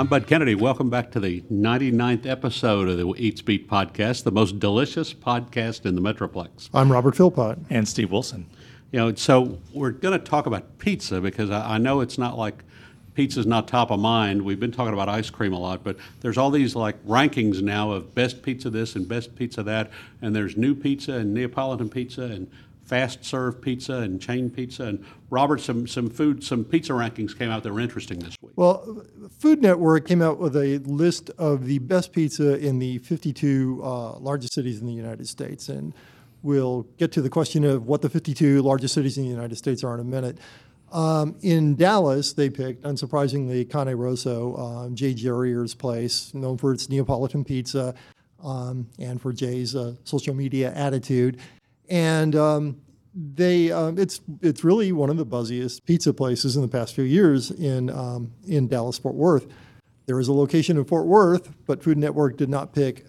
I'm Bud Kennedy. Welcome back to the 99th episode of the Eats Beat podcast, the most delicious podcast in the Metroplex. I'm Robert Philpott. And Steve Wilson. You know, so we're going to talk about pizza because I, I know it's not like pizza's not top of mind. We've been talking about ice cream a lot, but there's all these like rankings now of best pizza this and best pizza that, and there's new pizza and Neapolitan pizza and fast serve pizza and chain pizza. And Robert, some some food, some pizza rankings came out that were interesting this week. Well, Food Network came out with a list of the best pizza in the 52 uh, largest cities in the United States, and we'll get to the question of what the 52 largest cities in the United States are in a minute. Um, in Dallas, they picked, unsurprisingly, Cane Rosso, um, Jay Jurrier's place, known for its Neapolitan pizza um, and for Jay's uh, social media attitude and um, they um, it's it's really one of the buzziest pizza places in the past few years in um, in Dallas Fort Worth. There is a location in Fort Worth, but Food Network did not pick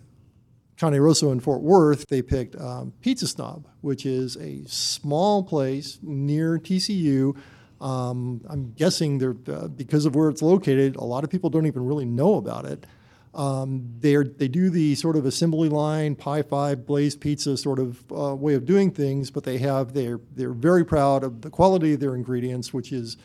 Cane Rosso in Fort Worth. They picked um, Pizza Snob, which is a small place near TCU. Um, I'm guessing they're uh, because of where it's located. A lot of people don't even really know about it. Um, they they do the sort of assembly line pie five blaze pizza sort of uh, way of doing things, but they have they're they're very proud of the quality of their ingredients, which is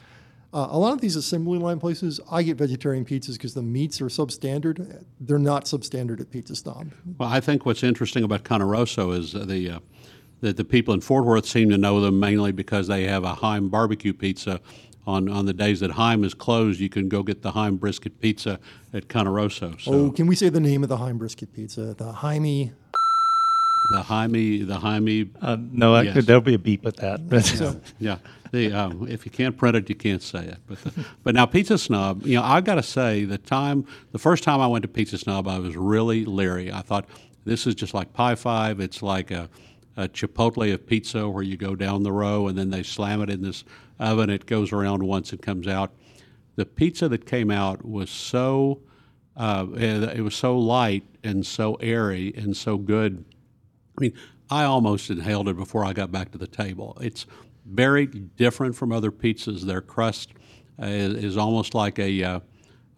uh, a lot of these assembly line places. I get vegetarian pizzas because the meats are substandard. They're not substandard at Pizza Snob. Well, I think what's interesting about Cane Rosso is the uh, that the people in Fort Worth seem to know them mainly because they have a Heim barbecue pizza on, on the days that Heim is closed, you can go get the Heim brisket pizza at Cane Rosso. So oh, can we say the name of the Heim brisket pizza? The Jaime. The Jaime, the Jaime. Uh, no, yes. there'll be a beep with that. so, yeah, the, um, if you can't print it, you can't say it. But the, but now Pizza Snob, you know, I've got to say the time, the first time I went to Pizza Snob, I was really leery. I thought this is just like Pie Five. It's like a, a Chipotle of pizza where you go down the row and then they slam it in this oven. It goes around once and comes out. The pizza that came out was so uh, it was so light and so airy and so good. I mean, I almost inhaled it before I got back to the table. It's very different from other pizzas. Their crust uh, is, is, almost like a uh,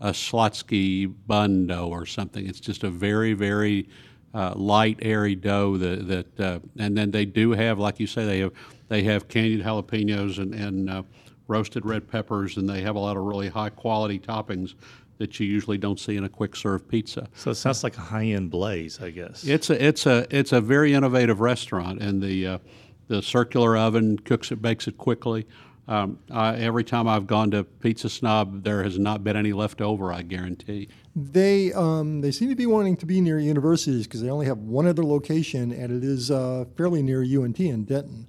a Schlotzsky bun dough or something. It's just a very very uh, light, airy dough that, that uh, and then they do have, like you say, they have they have candied jalapenos and, and uh, roasted red peppers, and they have a lot of really high quality toppings that you usually don't see in a quick serve pizza. So it sounds like a high end blaze, I guess. It's a it's a it's a very innovative restaurant, and the uh, the circular oven cooks it, bakes it quickly. Um, I, every time I've gone to Pizza Snob, there has not been any left over. I guarantee. They um, they seem to be wanting to be near universities because they only have one other location, and it is uh, fairly near UNT in Denton.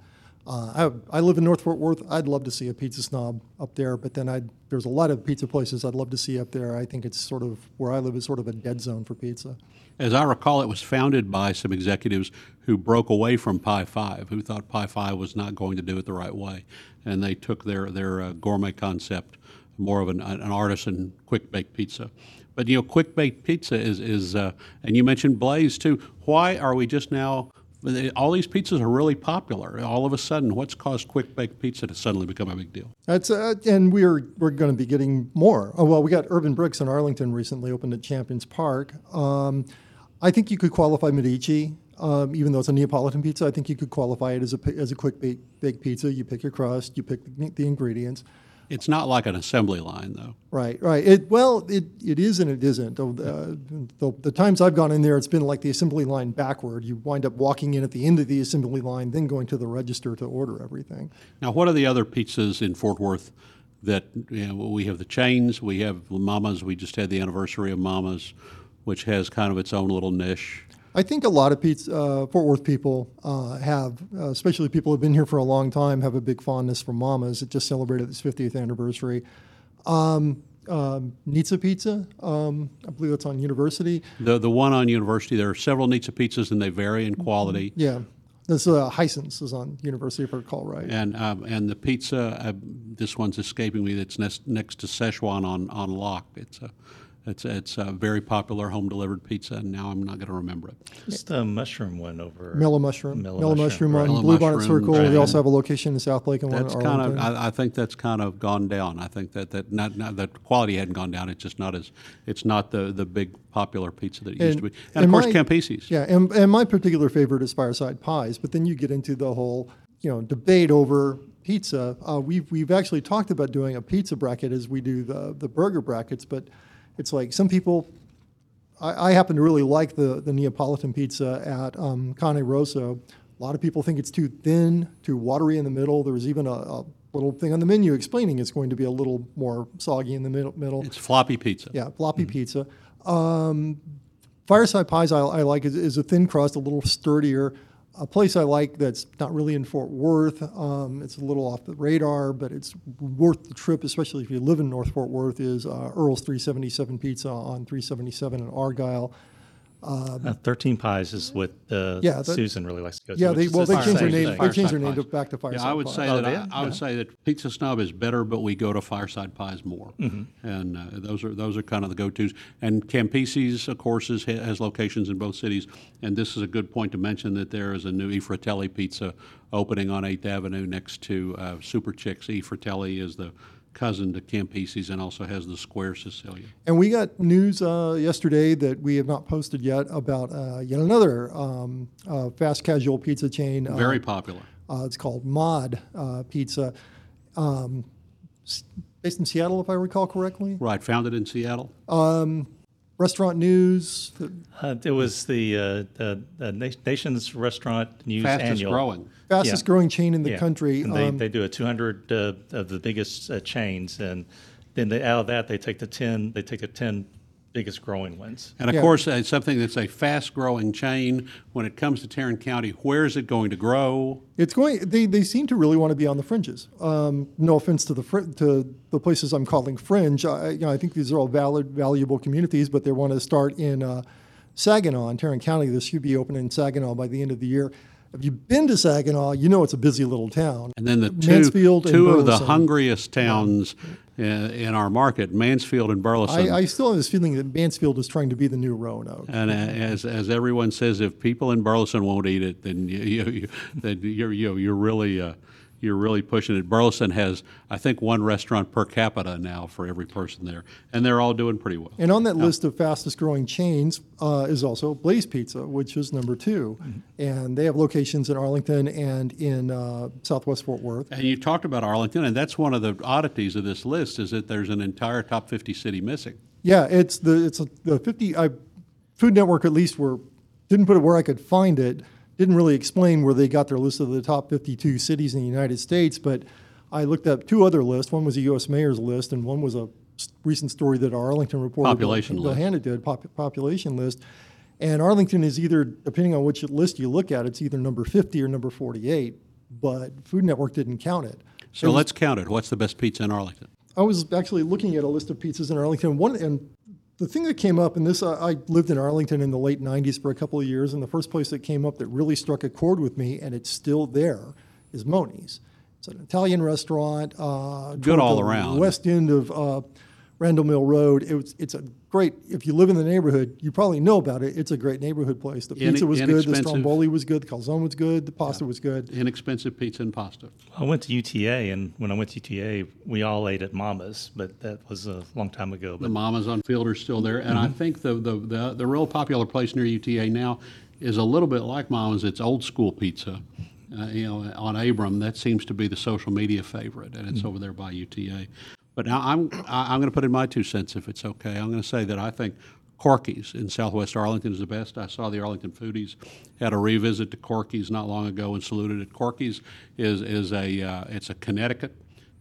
Uh, I, I, live in North Fort Worth. I'd love to see a pizza snob up there, but then I'd, there's a lot of pizza places I'd love to see up there. I think it's sort of where I live is sort of a dead zone for pizza. As I recall, it was founded by some executives who broke away from Pie Five, who thought Pie Five was not going to do it the right way, and they took their their uh, gourmet concept, more of an, an artisan quick baked pizza. But you know, quick baked pizza is is, uh, and you mentioned Blaze too. Why are we just now all these pizzas are really popular. All of a sudden, what's caused quick baked pizza to suddenly become a big deal? That's uh, and we're we're going to be getting more. Oh, well, we got Urban Bricks in Arlington recently opened at Champions Park. Um, I think you could qualify Medici, um, even though it's a Neapolitan pizza. I think you could qualify it as a as a quick baked, baked pizza. You pick your crust, you pick the, the ingredients. It's not like an assembly line, though. Right, right. It, well, it, it is and it isn't. Uh, the, the, times I've gone in there, it's been like the assembly line backward. You wind up walking in at the end of the assembly line, then going to the register to order everything. Now, what are the other pizzas in Fort Worth that you know, we have the chains, we have Mama's, we just had the anniversary of Mama's, which has kind of its own little niche. I think a lot of pizza, uh, Fort Worth people uh, have, uh, especially people who've been here for a long time, have a big fondness for Mama's. It just celebrated its 50th anniversary. Um, um, Nizza Pizza, um, I believe that's on University. The the one on University, there are several Nizza pizzas and they vary in quality. Yeah. This uh, Hison's is on University, if I recall right. And um, and the pizza, uh, this one's escaping me. That's next, next to Szechuan on on Locke. It's a it's it's a very popular home delivered pizza, and now I'm not going to remember it. Just the mushroom one over. Mellow Mushroom. Mellow Mellow Mushroom, Mushroom on right. Mellow Bluebonnet Mushroom, Circle. They right. also have a location in South Lake and one That's in kind of I, I think that's kind of gone down. I think that that not, not the quality hadn't gone down. It's just not as it's not the the big popular pizza that it used to be. And, of course, my- Campisi's. Yeah, and, and my particular favorite is Fireside Pies, but then you get into the whole, you know, debate over pizza. Uh, we've, we've actually talked about doing a pizza bracket as we do the, the burger brackets, but it's like some people, I, I happen to really like the, the Neapolitan pizza at um, Cane Rosso. A lot of people think it's too thin, too watery in the middle. There was even a, a little thing on the menu explaining it's going to be a little more soggy in the middle. middle. It's floppy pizza. Yeah, floppy pizza. Um, Fireside Pies I, I like is, is a thin crust, a little sturdier. A place I like that's not really in Fort Worth. Um, it's a little off the radar, but it's worth the trip, especially if you live in North Fort Worth. Is uh, Earl's 377 Pizza on 377 in Argyle. Uh, Thirteen Pies is what uh, Yeah, that- Susan really likes to go to. Yeah, they well they changed their name. They changed their name to, back to Fireside Yeah, I would Pies. say Oh, that they I, have? I would say that Pizza Snob is better, but we go to Fireside Pies more, Mm-hmm. and uh, those are those are kind of the go-tos. And Campisi's, of course, is, has locations in both cities. And this is a good point to mention that there is a new E Fratelli pizza opening on Eighth Avenue next to uh, Super Chicks. E Fratelli is the cousin to Campisi's and also has the Square Sicilian. And we got news uh, yesterday that we have not posted yet about uh, yet another um, uh, fast casual pizza chain. uh, Very popular. Uh, it's called Mod uh, Pizza, um, based in Seattle, if I recall correctly. Right, founded in Seattle. Restaurant news. Uh, it was the uh, the, the nation's restaurant news Fastest annual. growing. Fastest Yeah. growing chain in the Yeah. country. And they, Um, they do a 200 uh, of the biggest uh, chains, and then they, out of that they take the 10 they take the 10 biggest growing ones. And of Yeah. course, it's something that's a fast-growing chain. When it comes to Tarrant County, where is it going to grow? It's going. They, they seem to really want to be on the fringes. Um, no offense to the fr- to the places I'm calling fringe. I, you know, I think these are all valid, valuable communities, but they want to start in uh, Saginaw in Tarrant County. This should be open in Saginaw by the end of the year. If you've been to Saginaw, you know it's a busy little town. And then the two, Mansfield and two of the hungriest towns in, in our market, Mansfield and Burleson. I, I still have this feeling that Mansfield is trying to be the new Roanoke. and as, as everyone says, if people in Burleson won't eat it, then you, you, you then you're you, you're really uh, you're really pushing it. Burleson has, I think, one restaurant per capita now for every person there, and they're all doing pretty well. And on that list of fastest growing chains uh, is also Blaze Pizza, which is number 2 And they have locations in Arlington and in uh, Southwest Fort Worth. And you talked about Arlington, and that's one of the oddities of this list is that there's an entire top 50 city missing. Yeah, it's the it's a, the 50 I, Food Network at least were didn't put it where I could find it. Didn't really explain where they got their list of the top 52 cities in the United States, but I looked up two other lists. One was a U.S. mayor's list, and one was a recent story that our Arlington reporter Population Bill, list. Bill Hanna did, pop, population list. And Arlington is either, depending on which list you look at, it's either number 50 or number 48. But Food Network didn't count it. So let's count it. What's the best pizza in Arlington? I was actually looking at a list of pizzas in Arlington. One and the thing that came up, and this I I lived in Arlington in the late '90s for a couple of years, and the first place that came up that really struck a chord with me, and it's still there, is Moni's. It's an Italian restaurant. Uh, Good all the around. West end of uh, Randol Mill Road. It was, it's a great. If you live in the neighborhood, you probably know about it. It's a great neighborhood place. The pizza was good. The stromboli was good. The calzone was good. The pasta was good. Inexpensive pizza and pasta. I went to UTA, and when I went to UTA, we all ate at Mama's, but that was a long time ago. The Mamas on Field are still there, and I think the, the, the, the real popular place near UTA now is a little bit like Mama's. It's old school pizza. Uh, you know, on Abram, that seems to be the social media favorite, and it's over there by UTA. But now I'm I'm going to put in my two cents if it's okay. I'm going to say that I think Corky's in Southwest Arlington is the best. I saw the Arlington Foodies had a revisit to Corky's not long ago and saluted it. Corky's is is a uh, it's a Connecticut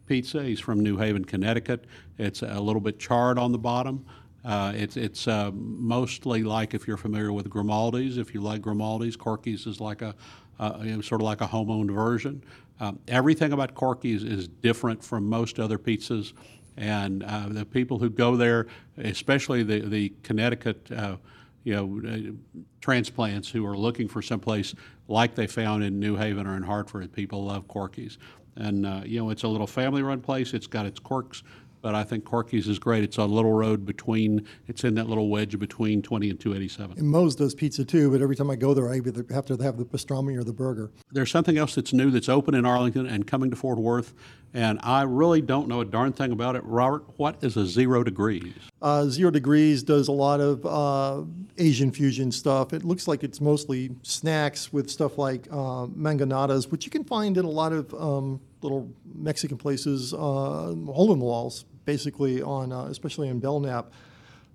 pizza. He's from New Haven, Connecticut. It's a little bit charred on the bottom. Uh, it's it's uh, mostly like if you're familiar with Grimaldi's. If you like Grimaldi's, Corky's is like a uh, sort of like a home-owned version. Um, everything about Corky's is different from most other pizzas, and uh, the people who go there, especially the the Connecticut. Uh, you know, uh, transplants who are looking for someplace like they found in New Haven or in Hartford. People love Corky's. And, uh, you know, it's a little family run place. It's got its quirks, but I think Corky's is great. It's on Little Road between, it's in that little wedge between 20 and 287. And Moe's does pizza too, but every time I go there, I either have to have the pastrami or the burger. There's something else that's new that's open in Arlington and coming to Fort Worth, and I really don't know a darn thing about it. Robert, what is a zero degrees? Uh, Zero Degrees does a lot of uh, Asian fusion stuff. It looks like it's mostly snacks with stuff like uh, mangonadas, which you can find in a lot of um, little Mexican places, uh, hole in the walls, basically on, uh, especially in Belknap.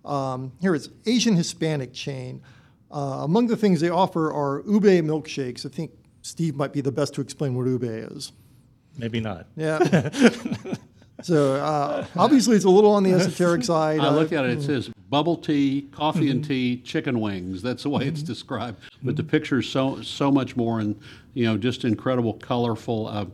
Um, here it's Asian Hispanic chain. Uh, among the things they offer are ube milkshakes. I think Steve might be the best to explain what ube is. Maybe not. Yeah. so uh, obviously it's a little on the esoteric side. I Uh, look at it, it says bubble tea, coffee and tea, chicken wings. That's the way it's described. But the picture's so, so much more and, you know, just incredible, colorful, uh,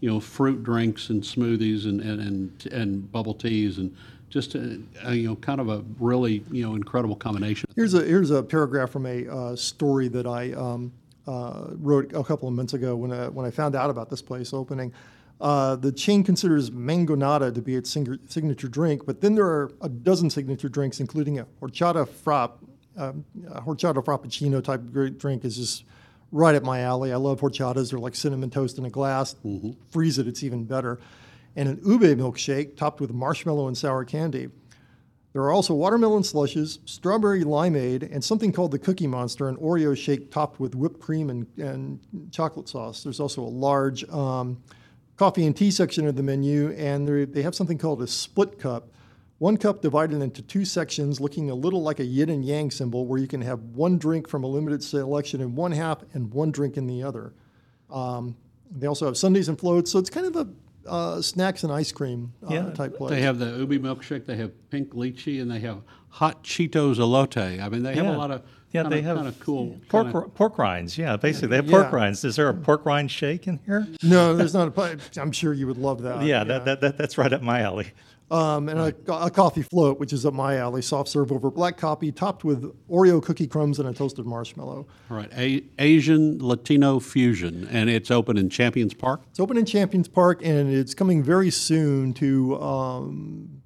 you know, fruit drinks and smoothies and, and, and, and bubble teas and just, a, a, you know, kind of a really, you know, incredible combination. Here's a here's a paragraph from a uh, story that I um, uh, wrote a couple of months ago when I, when I found out about this place opening. Uh, the chain considers mangonada to be its sing- signature drink, but then there are a dozen signature drinks, including a horchata frapp. Um, a horchata frappuccino type great drink is just right up my alley. I love horchatas; they're like cinnamon toast in a glass. Freeze it; it's even better. And an ube milkshake topped with marshmallow and sour candy. There are also watermelon slushes, strawberry limeade, and something called the Cookie Monster, an Oreo shake topped with whipped cream and, and chocolate sauce. There's also a large um, coffee and tea section of the menu, and they have something called a split cup. One cup divided into two sections, looking a little like a yin and yang symbol, where you can have one drink from a limited selection in one half and one drink in the other. Um, they also have Sundays and floats, so it's kind of a uh, snacks and ice cream uh, Yeah. type place. They have the ube milkshake, they have pink lychee, and they have hot Cheetos elote. I mean, they have a lot of Yeah, kind they of, have kind of cool pork kinda- pork rinds. Yeah, basically they have pork Yeah. rinds. Is there a pork rind shake in here? No, there's not a. pi- I'm sure you would love that. Yeah, That, that, that that's right up my alley. Um, and a, a coffee float, which is up my alley, soft serve over black coffee, topped with Oreo cookie crumbs and a toasted marshmallow. All right, a- Asian Latino fusion, and it's open in Champions Park. It's open in Champions Park, and it's coming very soon to um,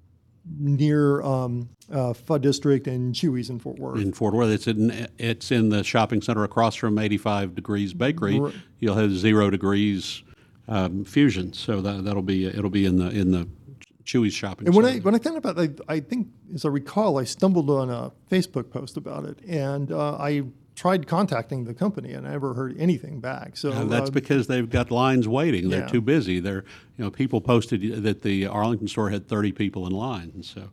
near um, uh, Fudd District and Chuy's in Fort Worth. in Fort Worth. It's in it's in the shopping center across from 85 Degrees Bakery. Right. You'll have zero degrees um, fusion, so that that'll be it'll be in the in the Chuy's shopping And when I when I found about it, I, I think, as I recall, I stumbled on a Facebook post about it, and uh, I tried contacting the company, and I never heard anything back. So And that's uh, because they've got lines waiting. They're Yeah. too busy. They're you know people posted that the Arlington store had 30 people in line, and so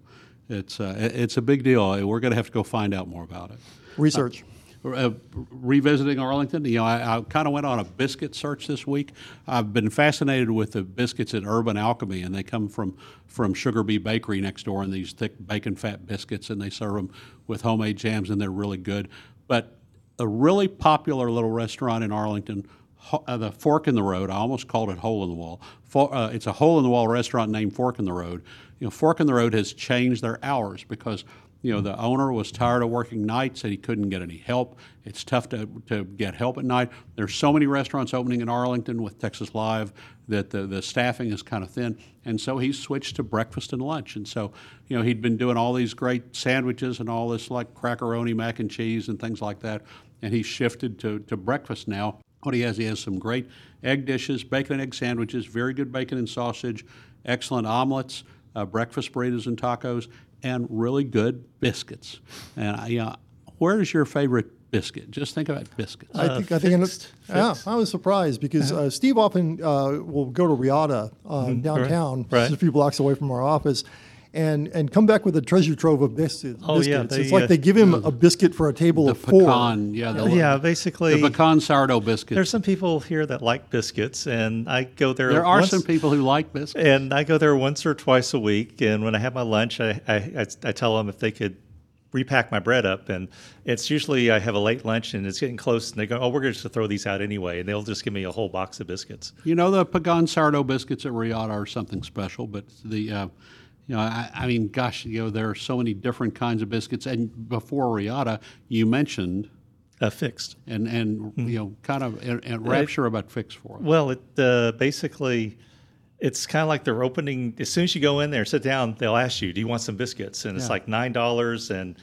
it's uh, it's a big deal. We're going to have to go find out more about it. research. Uh, revisiting Arlington, you know, I, I kind of went on a biscuit search this week. I've been fascinated with the biscuits at Urban Alchemy, and they come from from Sugar Bee Bakery next door, and these thick bacon fat biscuits, and they serve them with homemade jams, and they're really good. But a really popular little restaurant in Arlington, uh, the Fork in the Road. I almost called it Hole in the Wall. For, uh, it's a hole in the wall restaurant named Fork in the Road. You know, Fork in the Road has changed their hours because you know, the owner was tired of working nights and he couldn't get any help. It's tough to, to get help at night. There's so many restaurants opening in Arlington with Texas Live that the, the staffing is kind of thin. And so he switched to breakfast and lunch. And so, you know, he'd been doing all these great sandwiches and all this like crackeroni mac and cheese and things like that. And he shifted to, to breakfast now. What he has, he has some great egg dishes, bacon and egg sandwiches, very good bacon and sausage, excellent omelets, uh, breakfast burritos and tacos, and really good biscuits. And I, you know, where's your favorite biscuit? Just think about biscuits. I think I think it- fixed- yeah. I was surprised because uh, Steve often uh, will go to Riata uh, downtown, right. just a few blocks away from our office, and and come back with a treasure trove of biscuits. Oh, yeah, they, it's like uh, they give him a biscuit for a table the of four. pecan, yeah, the, yeah, the basically. pecan sourdough biscuits. There's some people here that like biscuits, and I go there. there are once- some people who like biscuits. And I go there once or twice a week. And when I have my lunch, I, I, I, I tell them if they could repack my bread up. And it's usually I have a late lunch and it's getting close. And they go, oh, we're going to throw these out anyway. And they'll just give me a whole box of biscuits. You know, the pecan sourdough biscuits at Riata are something special, but the, uh, you know, I, I mean, gosh, you know, there are so many different kinds of biscuits. And before Riata, you mentioned, Uh, fixed. and, and you know, kind of a, a rapture about fixed for us. Well, it uh, basically it's kind of like they're opening. As soon as you go in there, sit down, they'll ask you, "Do you want some biscuits?" And it's like nine dollars and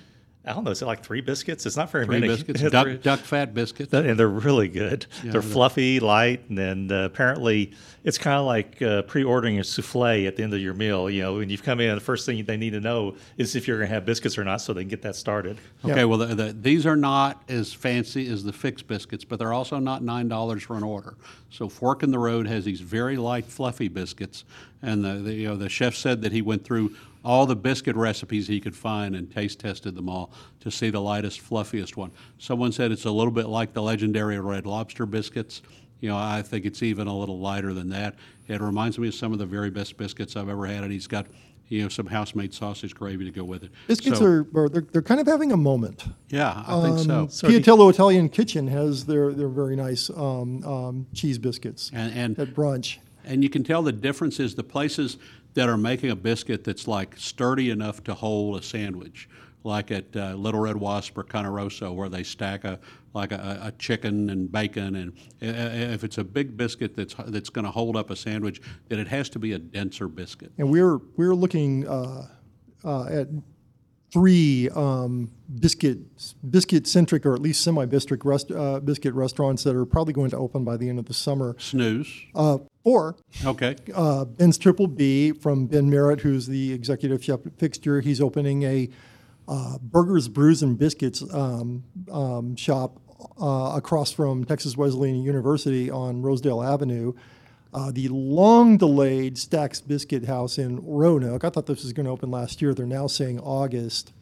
I don't know, is it like three biscuits? It's not very Three many. biscuits, Three- duck, duck fat biscuits. and they're really good. they're they're- fluffy, light, and then uh, apparently it's kind of like uh, pre-ordering a souffle at the end of your meal. You know, when you've come in, the first thing they need to know is if you're going to have biscuits or not, so they can get that started. Okay, well, the, the, these are not as fancy as the fixed biscuits, but they're also not nine dollars for an order. So Fork in the Road has these very light, fluffy biscuits, and the, the you know the chef said that he went through all the biscuit recipes he could find and taste tested them all to see the lightest, fluffiest one. Someone said it's a little bit like the legendary Red Lobster biscuits. You know, I think it's even a little lighter than that. It reminds me of some of the very best biscuits I've ever had, and he's got you know some house-made sausage gravy to go with it. Biscuits So- are, are they're, they're kind of having a moment. yeah, I think so. So do- Piatello Italian Kitchen has their, their very nice um, um, cheese biscuits And, and at brunch. And you can tell the difference is the places that are making a biscuit that's like sturdy enough to hold a sandwich, like at uh, Little Red Wasp or Cane Rosso, where they stack a like a, a chicken and bacon. And if it's a big biscuit that's that's going to hold up a sandwich, then it has to be a denser biscuit. And we're we're looking uh, uh, at three um, biscuit biscuit centric or at least semi biscuit rest, uh, biscuit restaurants that are probably going to open by the end of the summer. Snooze. Uh, four. Okay. Uh, Ben's Triple B from Ben Merritt, who's the executive chef at Fixture. He's opening a uh, burgers, brews, and biscuits um, um, shop uh, across from Texas Wesleyan University on Rosedale Avenue. Uh, the long delayed Stacks Biscuit House in Roanoke. I thought this was going to open last year. They're now saying August.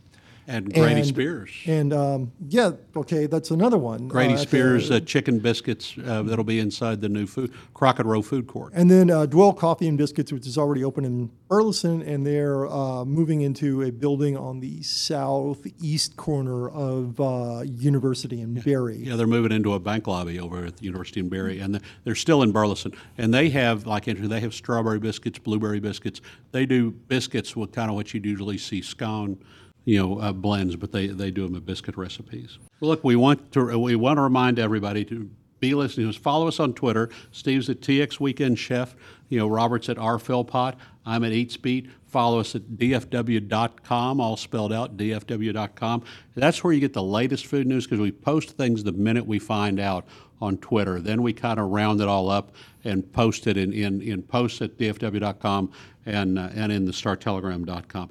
And Grady And- Spears. And um, yeah, okay, that's another one. Grady Uh, Spears uh, chicken biscuits uh, that'll be inside the new food Crockett Row food court. And then uh, Dwell Coffee and Biscuits, which is already open in Burleson, and they're uh, moving into a building on the southeast corner of uh, University in Berry. Yeah, they're moving into a bank lobby over at the University in Berry, and they're still in Burleson. And they have, like, they have strawberry biscuits, blueberry biscuits. They do biscuits with kind of what you'd usually see scone, you know, uh, blends, but they, they do them at biscuit recipes. Well, look, we want to we want to remind everybody to be listening. Follow us on Twitter. Steve's at TX Weekend Chef. You know, Robert's at R Philpott. I'm at Eats Beat. Follow us at dfw.com, all spelled out, dfw.com. That's where you get the latest food news because we post things the minute we find out on Twitter. Then we kind of round it all up and post it in, in, in posts at dfw.com and, uh, and in the startelegram.com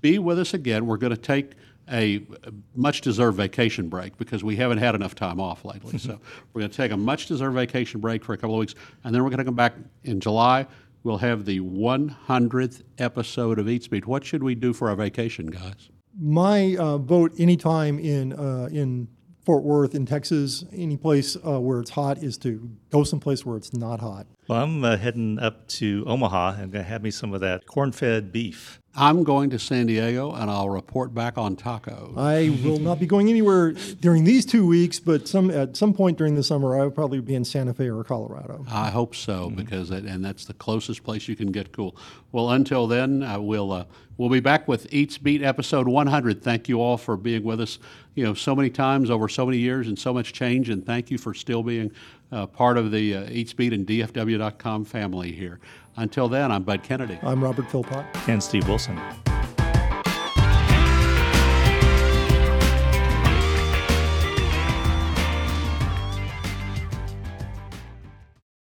be with us again. We're going to take a much deserved vacation break because we haven't had enough time off lately. so we're going to take a much deserved vacation break for a couple of weeks, and then we're going to come back in July. We'll have the 100th episode of Eats Beat. What should we do for our vacation, guys? My uh, vote anytime in uh, in Fort Worth, in Texas, any place uh, where it's hot, is to go someplace where it's not hot. Well, I'm uh, heading up to Omaha. I'm going to have me some of that corn-fed beef. I'm going to San Diego, and I'll report back on tacos. I will not be going anywhere during these two weeks, but some at some point during the summer, I will probably be in Santa Fe or Colorado. I hope so because it, and that's the closest place you can get cool. Well, until then, I will uh, we'll be back with Eats Beat episode 100. Thank you all for being with us. You know, so many times over so many years and so much change, and thank you for still being uh, part of the uh, Eats Beat and DFW.com family here. Until then, I'm Bud Kennedy. I'm Robert Philpott. And Steve Wilson.